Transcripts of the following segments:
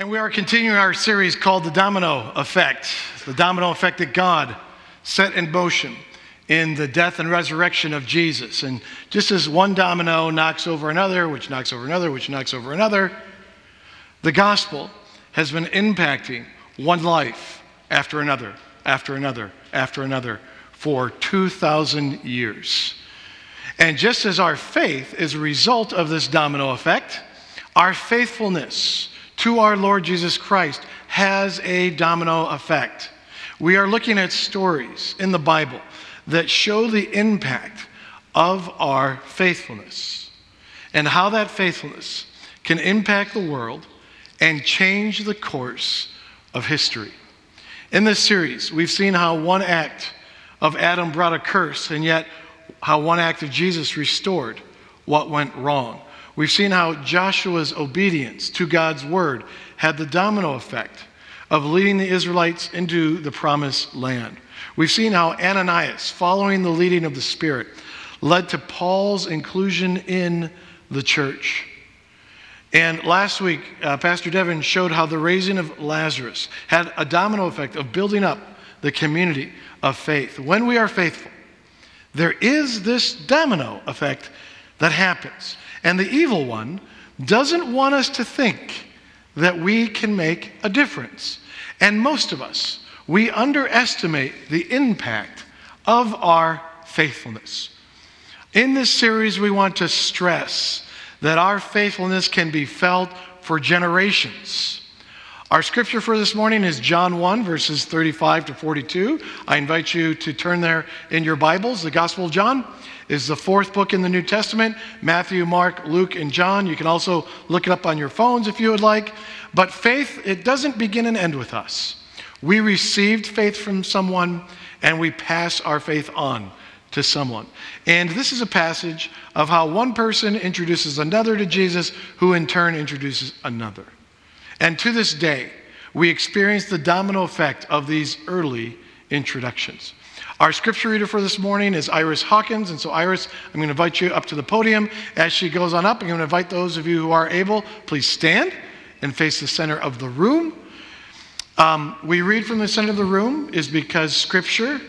And we are continuing our series called The Domino Effect, the domino effect that God set in motion in the death and resurrection of Jesus. And just as one domino knocks over another, which knocks over another, which knocks over another, the gospel has been impacting one life after another, after another, after another for 2,000 years. And just as our faith is a result of this domino effect, our faithfulness to our Lord Jesus Christ has a domino effect. We are looking at stories in the Bible that show the impact of our faithfulness and how that faithfulness can impact the world and change the course of history. In this series, we've seen how one act of Adam brought a curse, and yet how one act of Jesus restored what went wrong. We've seen how Joshua's obedience to God's word had the domino effect of leading the Israelites into the promised land. We've seen how Ananias, following the leading of the Spirit, led to Paul's inclusion in the church. And last week, uh, Pastor Devin showed how the raising of Lazarus had a domino effect of building up the community of faith. When we are faithful, there is this domino effect that happens. And the evil one doesn't want us to think that we can make a difference. And most of us, we underestimate the impact of our faithfulness. In this series, we want to stress that our faithfulness can be felt for generations. Our scripture for this morning is John 1, verses 35 to 42. I invite you to turn there in your Bibles. The Gospel of John is the fourth book in the New Testament Matthew, Mark, Luke, and John. You can also look it up on your phones if you would like. But faith, it doesn't begin and end with us. We received faith from someone and we pass our faith on to someone. And this is a passage of how one person introduces another to Jesus, who in turn introduces another. And to this day, we experience the domino effect of these early introductions. Our scripture reader for this morning is Iris Hawkins. And so, Iris, I'm going to invite you up to the podium. As she goes on up, I'm going to invite those of you who are able, please stand and face the center of the room. Um, we read from the center of the room is because scripture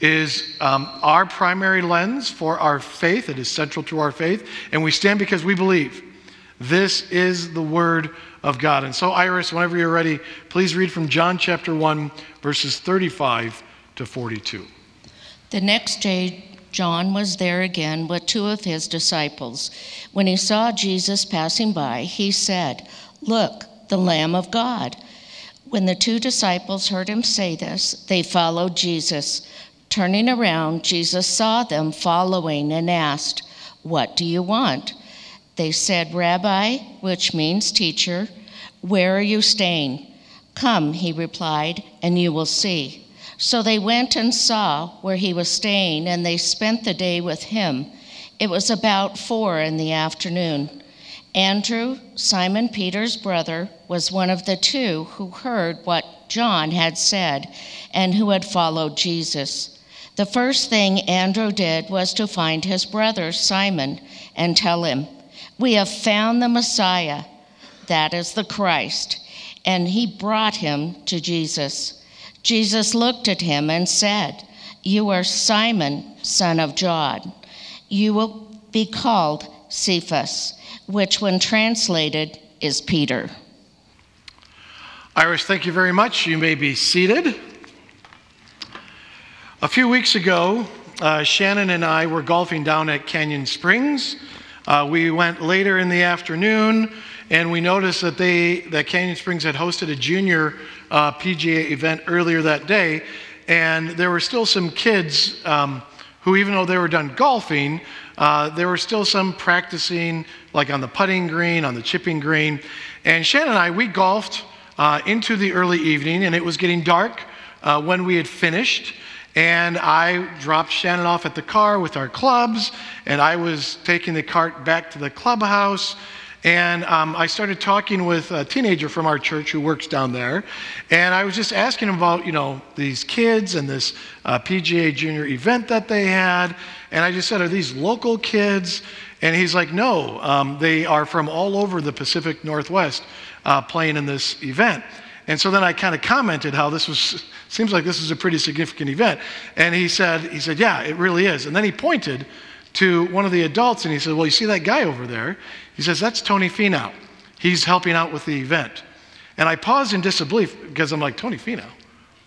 is um, our primary lens for our faith. It is central to our faith. And we stand because we believe this is the word of God. And so, Iris, whenever you're ready, please read from John chapter 1, verses 35 to 42. The next day, John was there again with two of his disciples. When he saw Jesus passing by, he said, Look, the Lamb of God. When the two disciples heard him say this, they followed Jesus. Turning around, Jesus saw them following and asked, What do you want? They said, Rabbi, which means teacher, where are you staying? Come, he replied, and you will see. So they went and saw where he was staying, and they spent the day with him. It was about four in the afternoon. Andrew, Simon Peter's brother, was one of the two who heard what John had said and who had followed Jesus. The first thing Andrew did was to find his brother Simon and tell him, We have found the Messiah, that is the Christ. And he brought him to Jesus. Jesus looked at him and said, You are Simon, son of John. You will be called Cephas, which, when translated, is Peter. Iris, thank you very much. You may be seated. A few weeks ago, uh, Shannon and I were golfing down at Canyon Springs. Uh, we went later in the afternoon, and we noticed that they that Canyon Springs had hosted a junior uh, PGA event earlier that day, and there were still some kids um, who, even though they were done golfing, uh, there were still some practicing, like on the putting green, on the chipping green. And Shannon and I, we golfed uh, into the early evening, and it was getting dark uh, when we had finished. And I dropped Shannon off at the car with our clubs, and I was taking the cart back to the clubhouse. And um, I started talking with a teenager from our church who works down there. And I was just asking him about, you know, these kids and this uh, PGA junior event that they had. And I just said, Are these local kids? And he's like, No, um, they are from all over the Pacific Northwest. uh, playing in this event. And so then I kind of commented how this was, seems like this is a pretty significant event. And he said, he said, yeah, it really is. And then he pointed to one of the adults and he said, well, you see that guy over there? He says, that's Tony Finau. He's helping out with the event. And I paused in disbelief because I'm like, Tony Finau,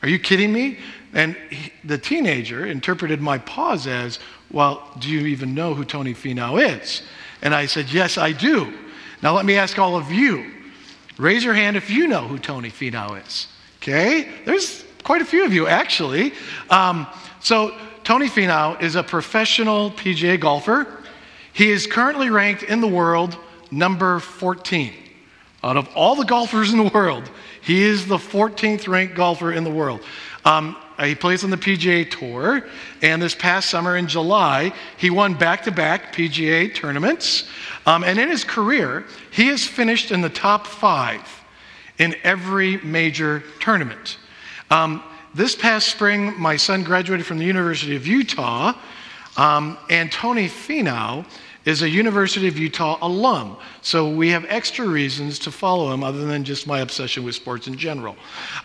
are you kidding me? And he, the teenager interpreted my pause as, well, do you even know who Tony Finau is? And I said, yes, I do. Now let me ask all of you. Raise your hand if you know who Tony Finau is. Okay? There's quite a few of you, actually. Um, so, Tony Finau is a professional PGA golfer. He is currently ranked in the world number 14. Out of all the golfers in the world, he is the 14th ranked golfer in the world. Um, he plays on the PGA Tour, and this past summer in July, he won back to back PGA tournaments. Um, and in his career, he has finished in the top five in every major tournament. Um, this past spring, my son graduated from the University of Utah, um, and Tony Finau is a University of Utah alum. So we have extra reasons to follow him other than just my obsession with sports in general.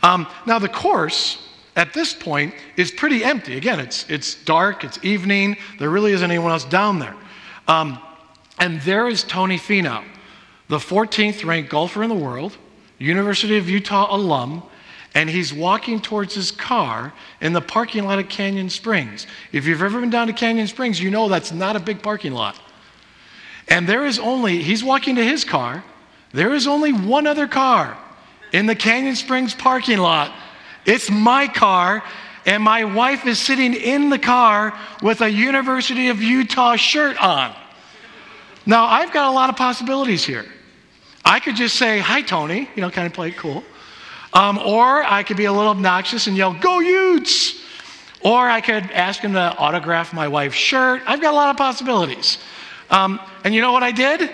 Um, now, the course at this point is pretty empty. Again, it's, it's dark, it's evening, there really isn't anyone else down there. Um, and there is Tony Finau, the 14th ranked golfer in the world, University of Utah alum, and he's walking towards his car in the parking lot at Canyon Springs. If you've ever been down to Canyon Springs, you know that's not a big parking lot. And there is only, he's walking to his car, there is only one other car in the Canyon Springs parking lot. It's my car, and my wife is sitting in the car with a University of Utah shirt on. Now, I've got a lot of possibilities here. I could just say, Hi, Tony, you know, kind of play it cool. Um, or I could be a little obnoxious and yell, Go Utes! Or I could ask him to autograph my wife's shirt. I've got a lot of possibilities. Um, and you know what I did?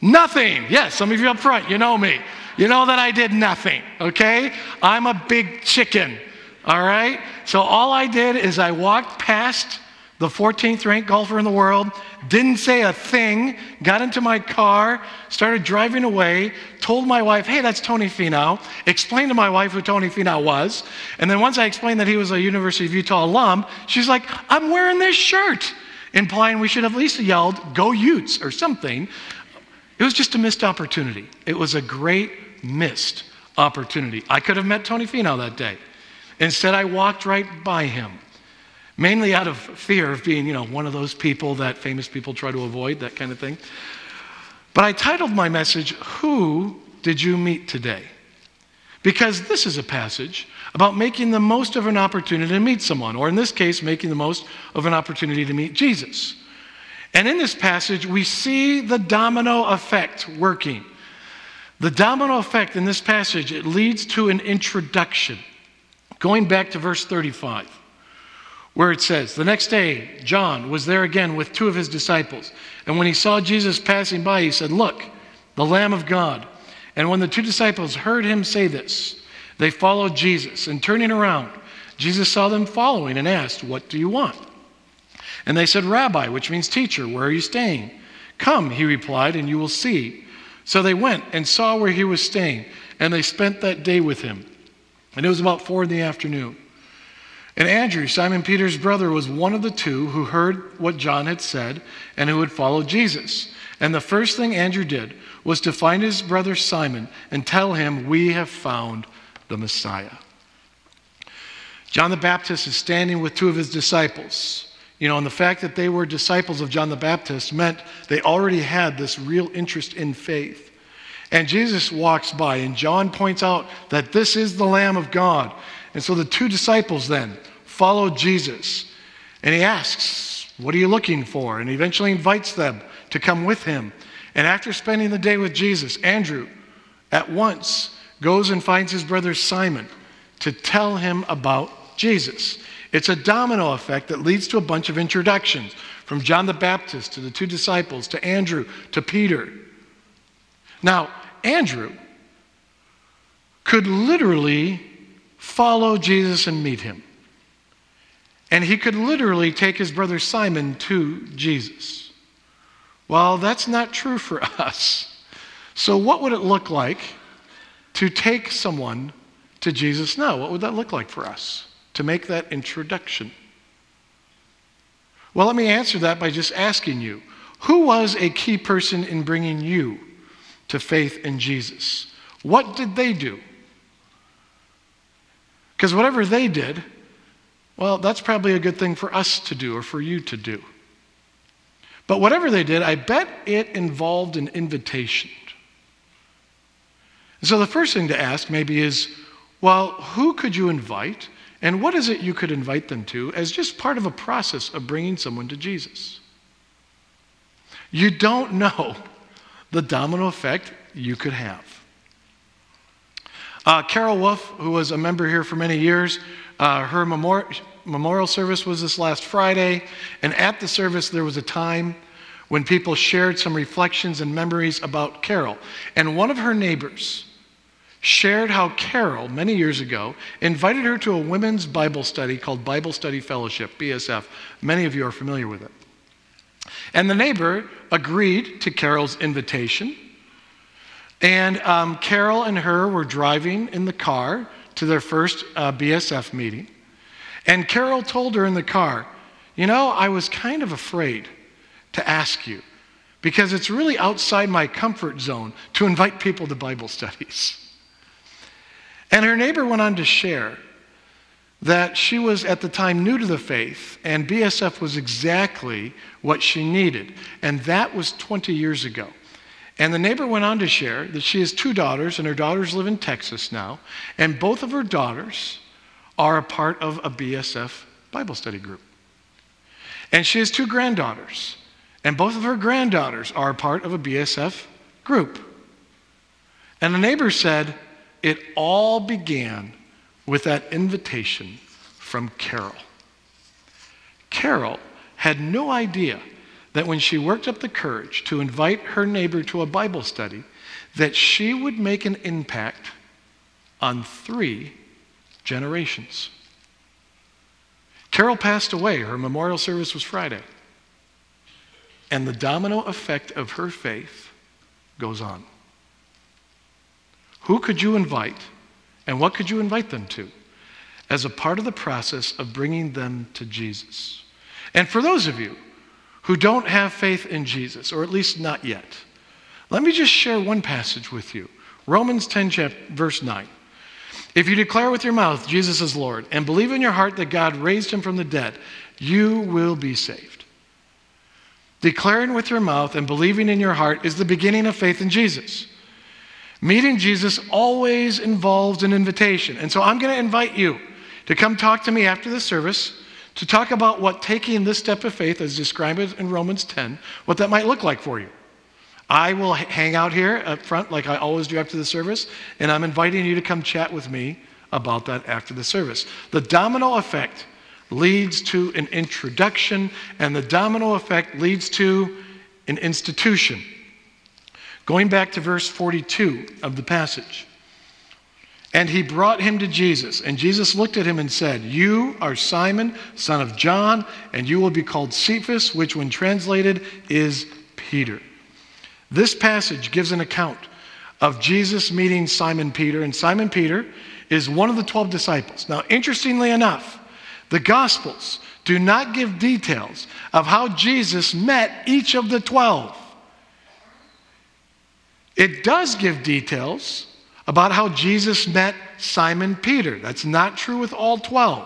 Nothing. Yes, some of you up front, you know me. You know that I did nothing, okay? I'm a big chicken, all right? So all I did is I walked past the 14th ranked golfer in the world, didn't say a thing, got into my car, started driving away, told my wife, hey, that's Tony Finau, explained to my wife who Tony Finau was, and then once I explained that he was a University of Utah alum, she's like, I'm wearing this shirt implying we should have at least yelled, Go Utes, or something. It was just a missed opportunity. It was a great missed opportunity. I could have met Tony Finau that day. Instead, I walked right by him, mainly out of fear of being, you know, one of those people that famous people try to avoid, that kind of thing. But I titled my message, Who Did You Meet Today? Because this is a passage about making the most of an opportunity to meet someone, or in this case, making the most of an opportunity to meet Jesus. And in this passage, we see the domino effect working. The domino effect in this passage, it leads to an introduction. Going back to verse 35, where it says, The next day, John was there again with two of his disciples. And when he saw Jesus passing by, he said, Look, the Lamb of God. And when the two disciples heard him say this, they followed Jesus. And turning around, Jesus saw them following and asked, What do you want? And they said, Rabbi, which means teacher, where are you staying? Come, he replied, and you will see. So they went and saw where he was staying, and they spent that day with him. And it was about four in the afternoon. And Andrew, Simon Peter's brother, was one of the two who heard what John had said and who had followed Jesus. And the first thing Andrew did was to find his brother Simon and tell him, We have found the Messiah. John the Baptist is standing with two of his disciples. You know, and the fact that they were disciples of John the Baptist meant they already had this real interest in faith. And Jesus walks by, and John points out that this is the Lamb of God. And so the two disciples then follow Jesus. And he asks, What are you looking for? And eventually invites them to come with him. And after spending the day with Jesus, Andrew at once goes and finds his brother Simon to tell him about Jesus. It's a domino effect that leads to a bunch of introductions from John the Baptist to the two disciples to Andrew to Peter. Now, Andrew could literally follow Jesus and meet him. And he could literally take his brother Simon to Jesus. Well, that's not true for us. So, what would it look like to take someone to Jesus now? What would that look like for us to make that introduction? Well, let me answer that by just asking you who was a key person in bringing you to faith in Jesus? What did they do? Because whatever they did, well, that's probably a good thing for us to do or for you to do. But whatever they did, I bet it involved an invitation. So the first thing to ask maybe is well, who could you invite? And what is it you could invite them to as just part of a process of bringing someone to Jesus? You don't know the domino effect you could have. Uh, Carol Wolf, who was a member here for many years, uh, her memorial, memorial service was this last Friday, and at the service there was a time when people shared some reflections and memories about Carol. And one of her neighbors shared how Carol, many years ago, invited her to a women's Bible study called Bible Study Fellowship, BSF. Many of you are familiar with it. And the neighbor agreed to Carol's invitation. And um, Carol and her were driving in the car to their first uh, BSF meeting. And Carol told her in the car, You know, I was kind of afraid to ask you because it's really outside my comfort zone to invite people to Bible studies. And her neighbor went on to share that she was at the time new to the faith, and BSF was exactly what she needed. And that was 20 years ago. And the neighbor went on to share that she has two daughters, and her daughters live in Texas now, and both of her daughters are a part of a BSF Bible study group. And she has two granddaughters, and both of her granddaughters are a part of a BSF group. And the neighbor said, It all began with that invitation from Carol. Carol had no idea that when she worked up the courage to invite her neighbor to a Bible study, that she would make an impact on three generations. Carol passed away. Her memorial service was Friday. And the domino effect of her faith goes on. Who could you invite and what could you invite them to as a part of the process of bringing them to Jesus? And for those of you who don't have faith in Jesus, or at least not yet, let me just share one passage with you Romans 10, chapter, verse 9. If you declare with your mouth Jesus is Lord and believe in your heart that God raised him from the dead, you will be saved. Declaring with your mouth and believing in your heart is the beginning of faith in Jesus. Meeting Jesus always involves an invitation. And so I'm going to invite you to come talk to me after the service to talk about what taking this step of faith, as described in Romans 10, what that might look like for you. I will hang out here up front like I always do after the service, and I'm inviting you to come chat with me about that after the service. The domino effect leads to an introduction, and the domino effect leads to an institution. Going back to verse 42 of the passage. And he brought him to Jesus. And Jesus looked at him and said, You are Simon, son of John, and you will be called Cephas, which, when translated, is Peter. This passage gives an account of Jesus meeting Simon Peter. And Simon Peter is one of the 12 disciples. Now, interestingly enough, the Gospels do not give details of how Jesus met each of the 12. It does give details about how Jesus met Simon Peter. That's not true with all 12.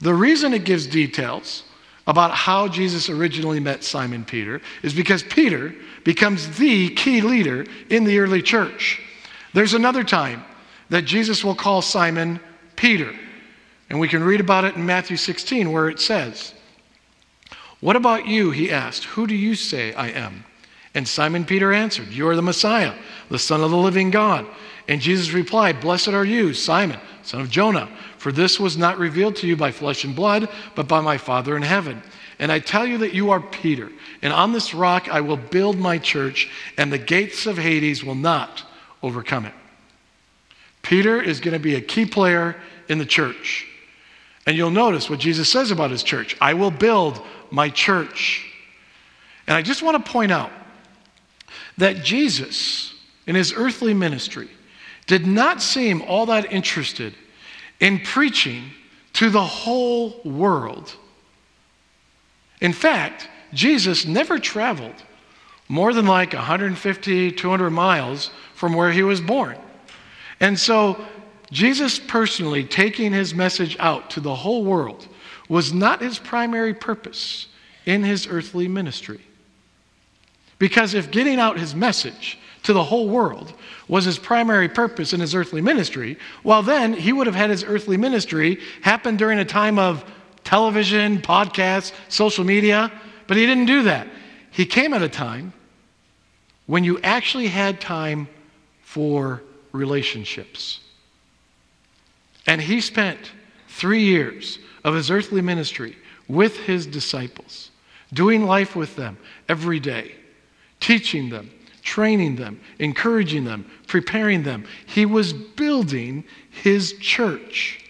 The reason it gives details about how Jesus originally met Simon Peter is because Peter becomes the key leader in the early church. There's another time that Jesus will call Simon Peter. And we can read about it in Matthew 16 where it says, What about you? He asked. Who do you say I am? And Simon Peter answered, You are the Messiah, the Son of the living God. And Jesus replied, Blessed are you, Simon, son of Jonah, for this was not revealed to you by flesh and blood, but by my Father in heaven. And I tell you that you are Peter, and on this rock I will build my church, and the gates of Hades will not overcome it. Peter is going to be a key player in the church. And you'll notice what Jesus says about his church I will build my church. And I just want to point out that Jesus, in his earthly ministry, did not seem all that interested in preaching to the whole world. In fact, Jesus never traveled more than like 150, 200 miles from where he was born. And so, Jesus personally taking his message out to the whole world was not his primary purpose in his earthly ministry. Because if getting out his message to the whole world was his primary purpose in his earthly ministry, well, then he would have had his earthly ministry happen during a time of television, podcasts, social media, but he didn't do that. He came at a time when you actually had time for relationships. And he spent three years of his earthly ministry with his disciples, doing life with them every day, teaching them, training them, encouraging them, preparing them. He was building his church.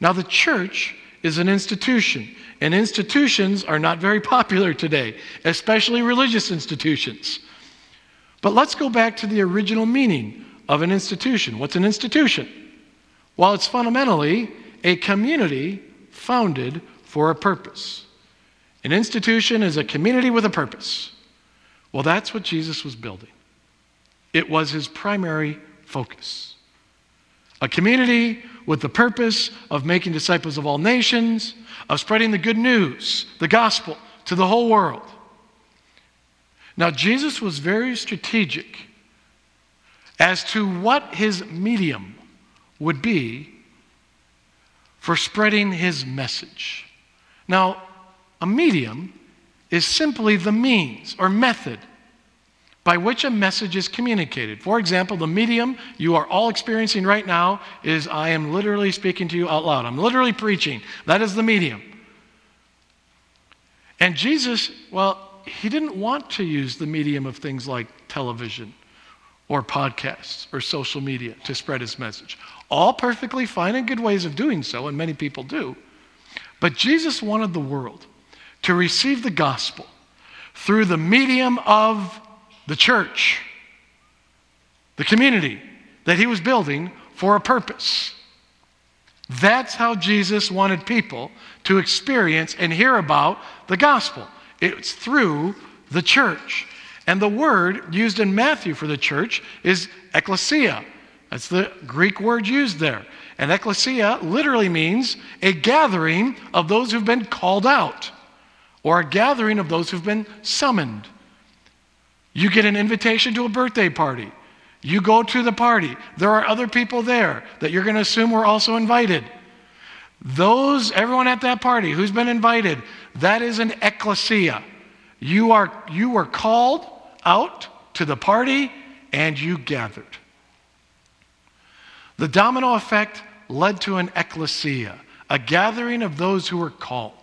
Now, the church is an institution, and institutions are not very popular today, especially religious institutions. But let's go back to the original meaning of an institution. What's an institution? Well, it's fundamentally a community founded for a purpose. An institution is a community with a purpose. Well, that's what Jesus was building. It was his primary focus. A community with the purpose of making disciples of all nations, of spreading the good news, the gospel, to the whole world. Now, Jesus was very strategic as to what his medium would be for spreading his message. Now, a medium is simply the means or method by which a message is communicated. For example, the medium you are all experiencing right now is I am literally speaking to you out loud. I'm literally preaching. That is the medium. And Jesus, well, he didn't want to use the medium of things like television or podcasts or social media to spread his message. All perfectly fine and good ways of doing so, and many people do. But Jesus wanted the world to receive the gospel through the medium of the church, the community that he was building for a purpose. That's how Jesus wanted people to experience and hear about the gospel. It's through the church. And the word used in Matthew for the church is ecclesia. That's the Greek word used there. And ecclesia literally means a gathering of those who've been called out or a gathering of those who've been summoned. You get an invitation to a birthday party. You go to the party. There are other people there that you're going to assume were also invited. Those, everyone at that party who's been invited, that is an ecclesia. You are, you were called out to the party and you gathered. The domino effect led to an ecclesia, a gathering of those who were called.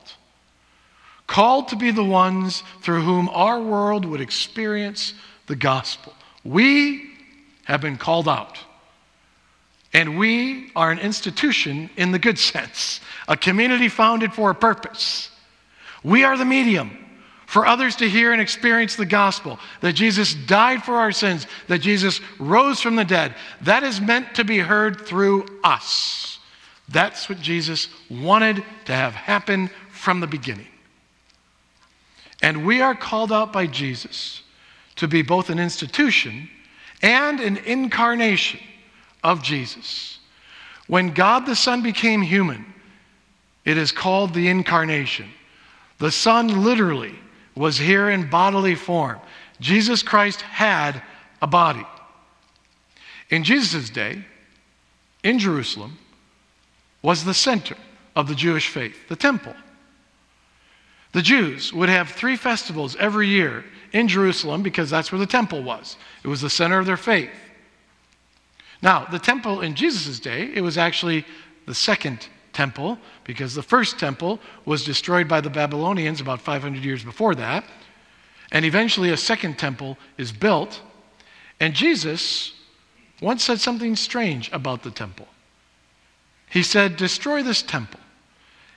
Called to be the ones through whom our world would experience the gospel. We have been called out. And we are an institution in the good sense, a community founded for a purpose. We are the medium for others to hear and experience the gospel that Jesus died for our sins, that Jesus rose from the dead. That is meant to be heard through us. That's what Jesus wanted to have happen from the beginning. And we are called out by Jesus to be both an institution and an incarnation of Jesus. When God the Son became human, it is called the incarnation. The Son literally was here in bodily form. Jesus Christ had a body. In Jesus' day, in Jerusalem, was the center of the Jewish faith, the temple. The Jews would have three festivals every year in Jerusalem because that's where the temple was. It was the center of their faith. Now, the temple in Jesus' day, it was actually the second temple because the first temple was destroyed by the Babylonians about 500 years before that. And eventually a second temple is built. And Jesus once said something strange about the temple. He said, Destroy this temple,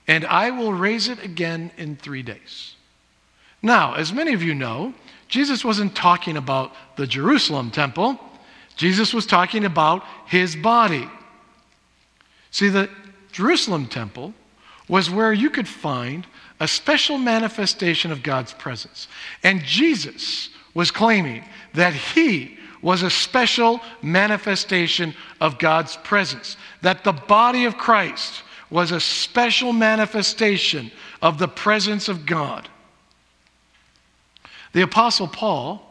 and I will raise it again in three days. Now, as many of you know, Jesus wasn't talking about the Jerusalem temple, Jesus was talking about his body. See, the Jerusalem temple was where you could find a special manifestation of God's presence. And Jesus was claiming that he was a special manifestation of God's presence, that the body of Christ was a special manifestation of the presence of God. The Apostle Paul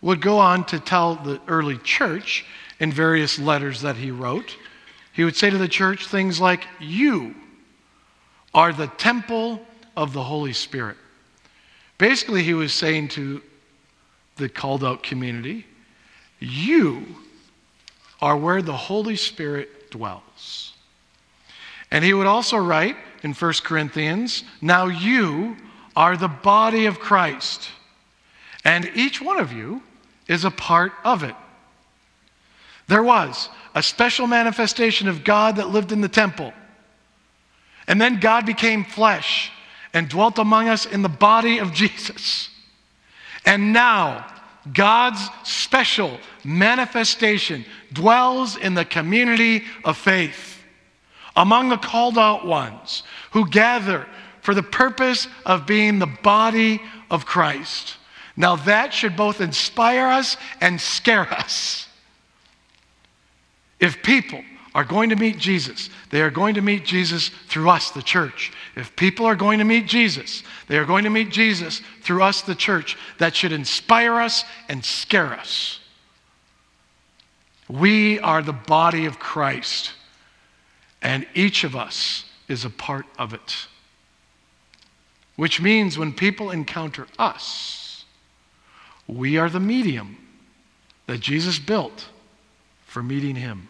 would go on to tell the early church in various letters that he wrote, he would say to the church things like, You are the temple of the Holy Spirit. Basically, he was saying to the called out community, You are where the Holy Spirit dwells. And he would also write in 1 Corinthians, Now you are the body of Christ, and each one of you is a part of it. There was a special manifestation of God that lived in the temple. And then God became flesh and dwelt among us in the body of Jesus. And now, God's special manifestation dwells in the community of faith, among the called out ones who gather for the purpose of being the body of Christ. Now, that should both inspire us and scare us. If people are going to meet Jesus, they are going to meet Jesus through us, the church. If people are going to meet Jesus, they are going to meet Jesus through us, the church. That should inspire us and scare us. We are the body of Christ, and each of us is a part of it. Which means when people encounter us, we are the medium that Jesus built for meeting him.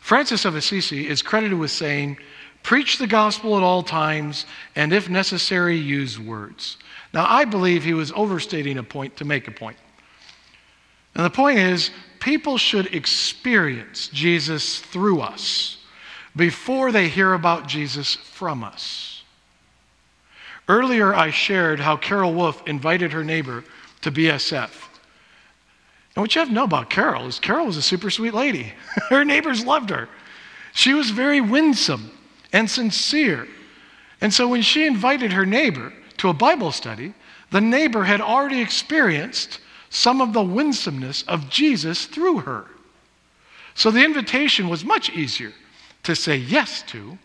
Francis of Assisi is credited with saying, Preach the gospel at all times, and if necessary, use words. Now, I believe he was overstating a point to make a point. And the point is, people should experience Jesus through us before they hear about Jesus from us. Earlier, I shared how Carol Wolf invited her neighbor to BSF. And what you have to know about Carol is Carol was a super sweet lady. her neighbors loved her. She was very winsome and sincere. And so when she invited her neighbor to a Bible study, the neighbor had already experienced some of the winsomeness of Jesus through her. So the invitation was much easier to say yes to.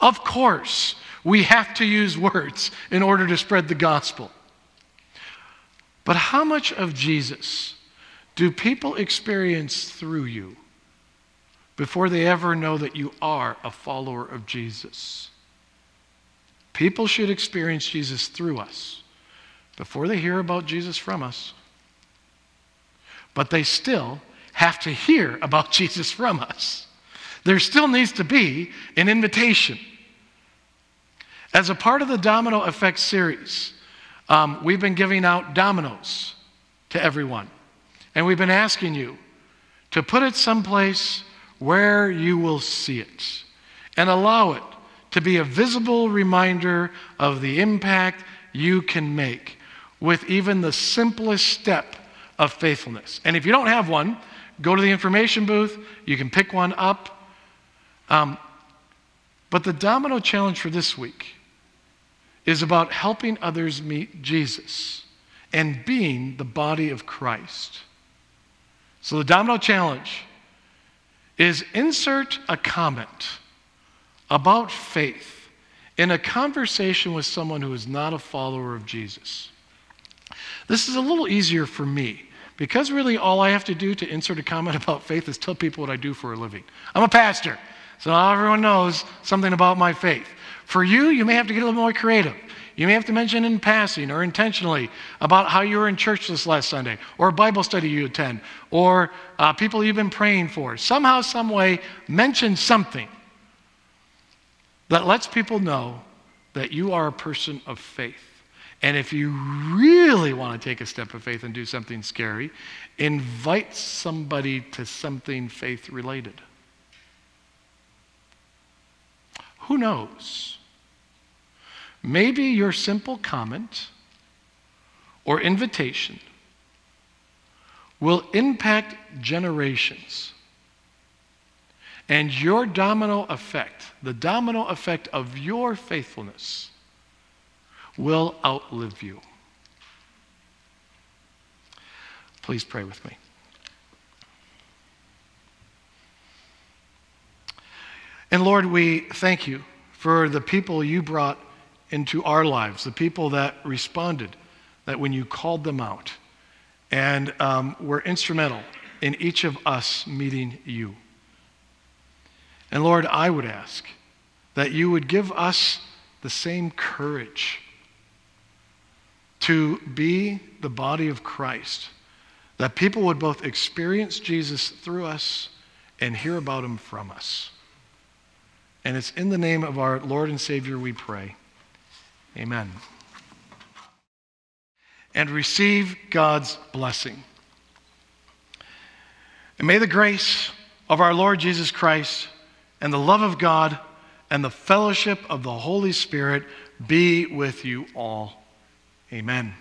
Of course, we have to use words in order to spread the gospel. But how much of Jesus do people experience through you before they ever know that you are a follower of Jesus? People should experience Jesus through us before they hear about Jesus from us. But they still have to hear about Jesus from us. There still needs to be an invitation. As a part of the Domino Effect series, um, we've been giving out dominoes to everyone. And we've been asking you to put it someplace where you will see it and allow it to be a visible reminder of the impact you can make with even the simplest step of faithfulness. And if you don't have one, go to the information booth. You can pick one up. Um, but the domino challenge for this week is about helping others meet Jesus and being the body of Christ. So the domino challenge is insert a comment about faith in a conversation with someone who is not a follower of Jesus. This is a little easier for me because really all I have to do to insert a comment about faith is tell people what I do for a living. I'm a pastor, so everyone knows something about my faith. For you, you may have to get a little more creative. You may have to mention in passing or intentionally about how you were in church this last Sunday, or a Bible study you attend, or uh, people you've been praying for. Somehow, some way, mention something that lets people know that you are a person of faith. And if you really want to take a step of faith and do something scary, invite somebody to something faith related. Who knows? Maybe your simple comment or invitation will impact generations. And your domino effect, the domino effect of your faithfulness, will outlive you. Please pray with me. And Lord, we thank you for the people you brought into our lives, the people that responded, that when you called them out, and um, were instrumental in each of us meeting you. And Lord, I would ask that you would give us the same courage to be the body of Christ, that people would both experience Jesus through us and hear about him from us. And it's in the name of our Lord and Savior we pray. Amen. And receive God's blessing. And may the grace of our Lord Jesus Christ and the love of God and the fellowship of the Holy Spirit be with you all. Amen.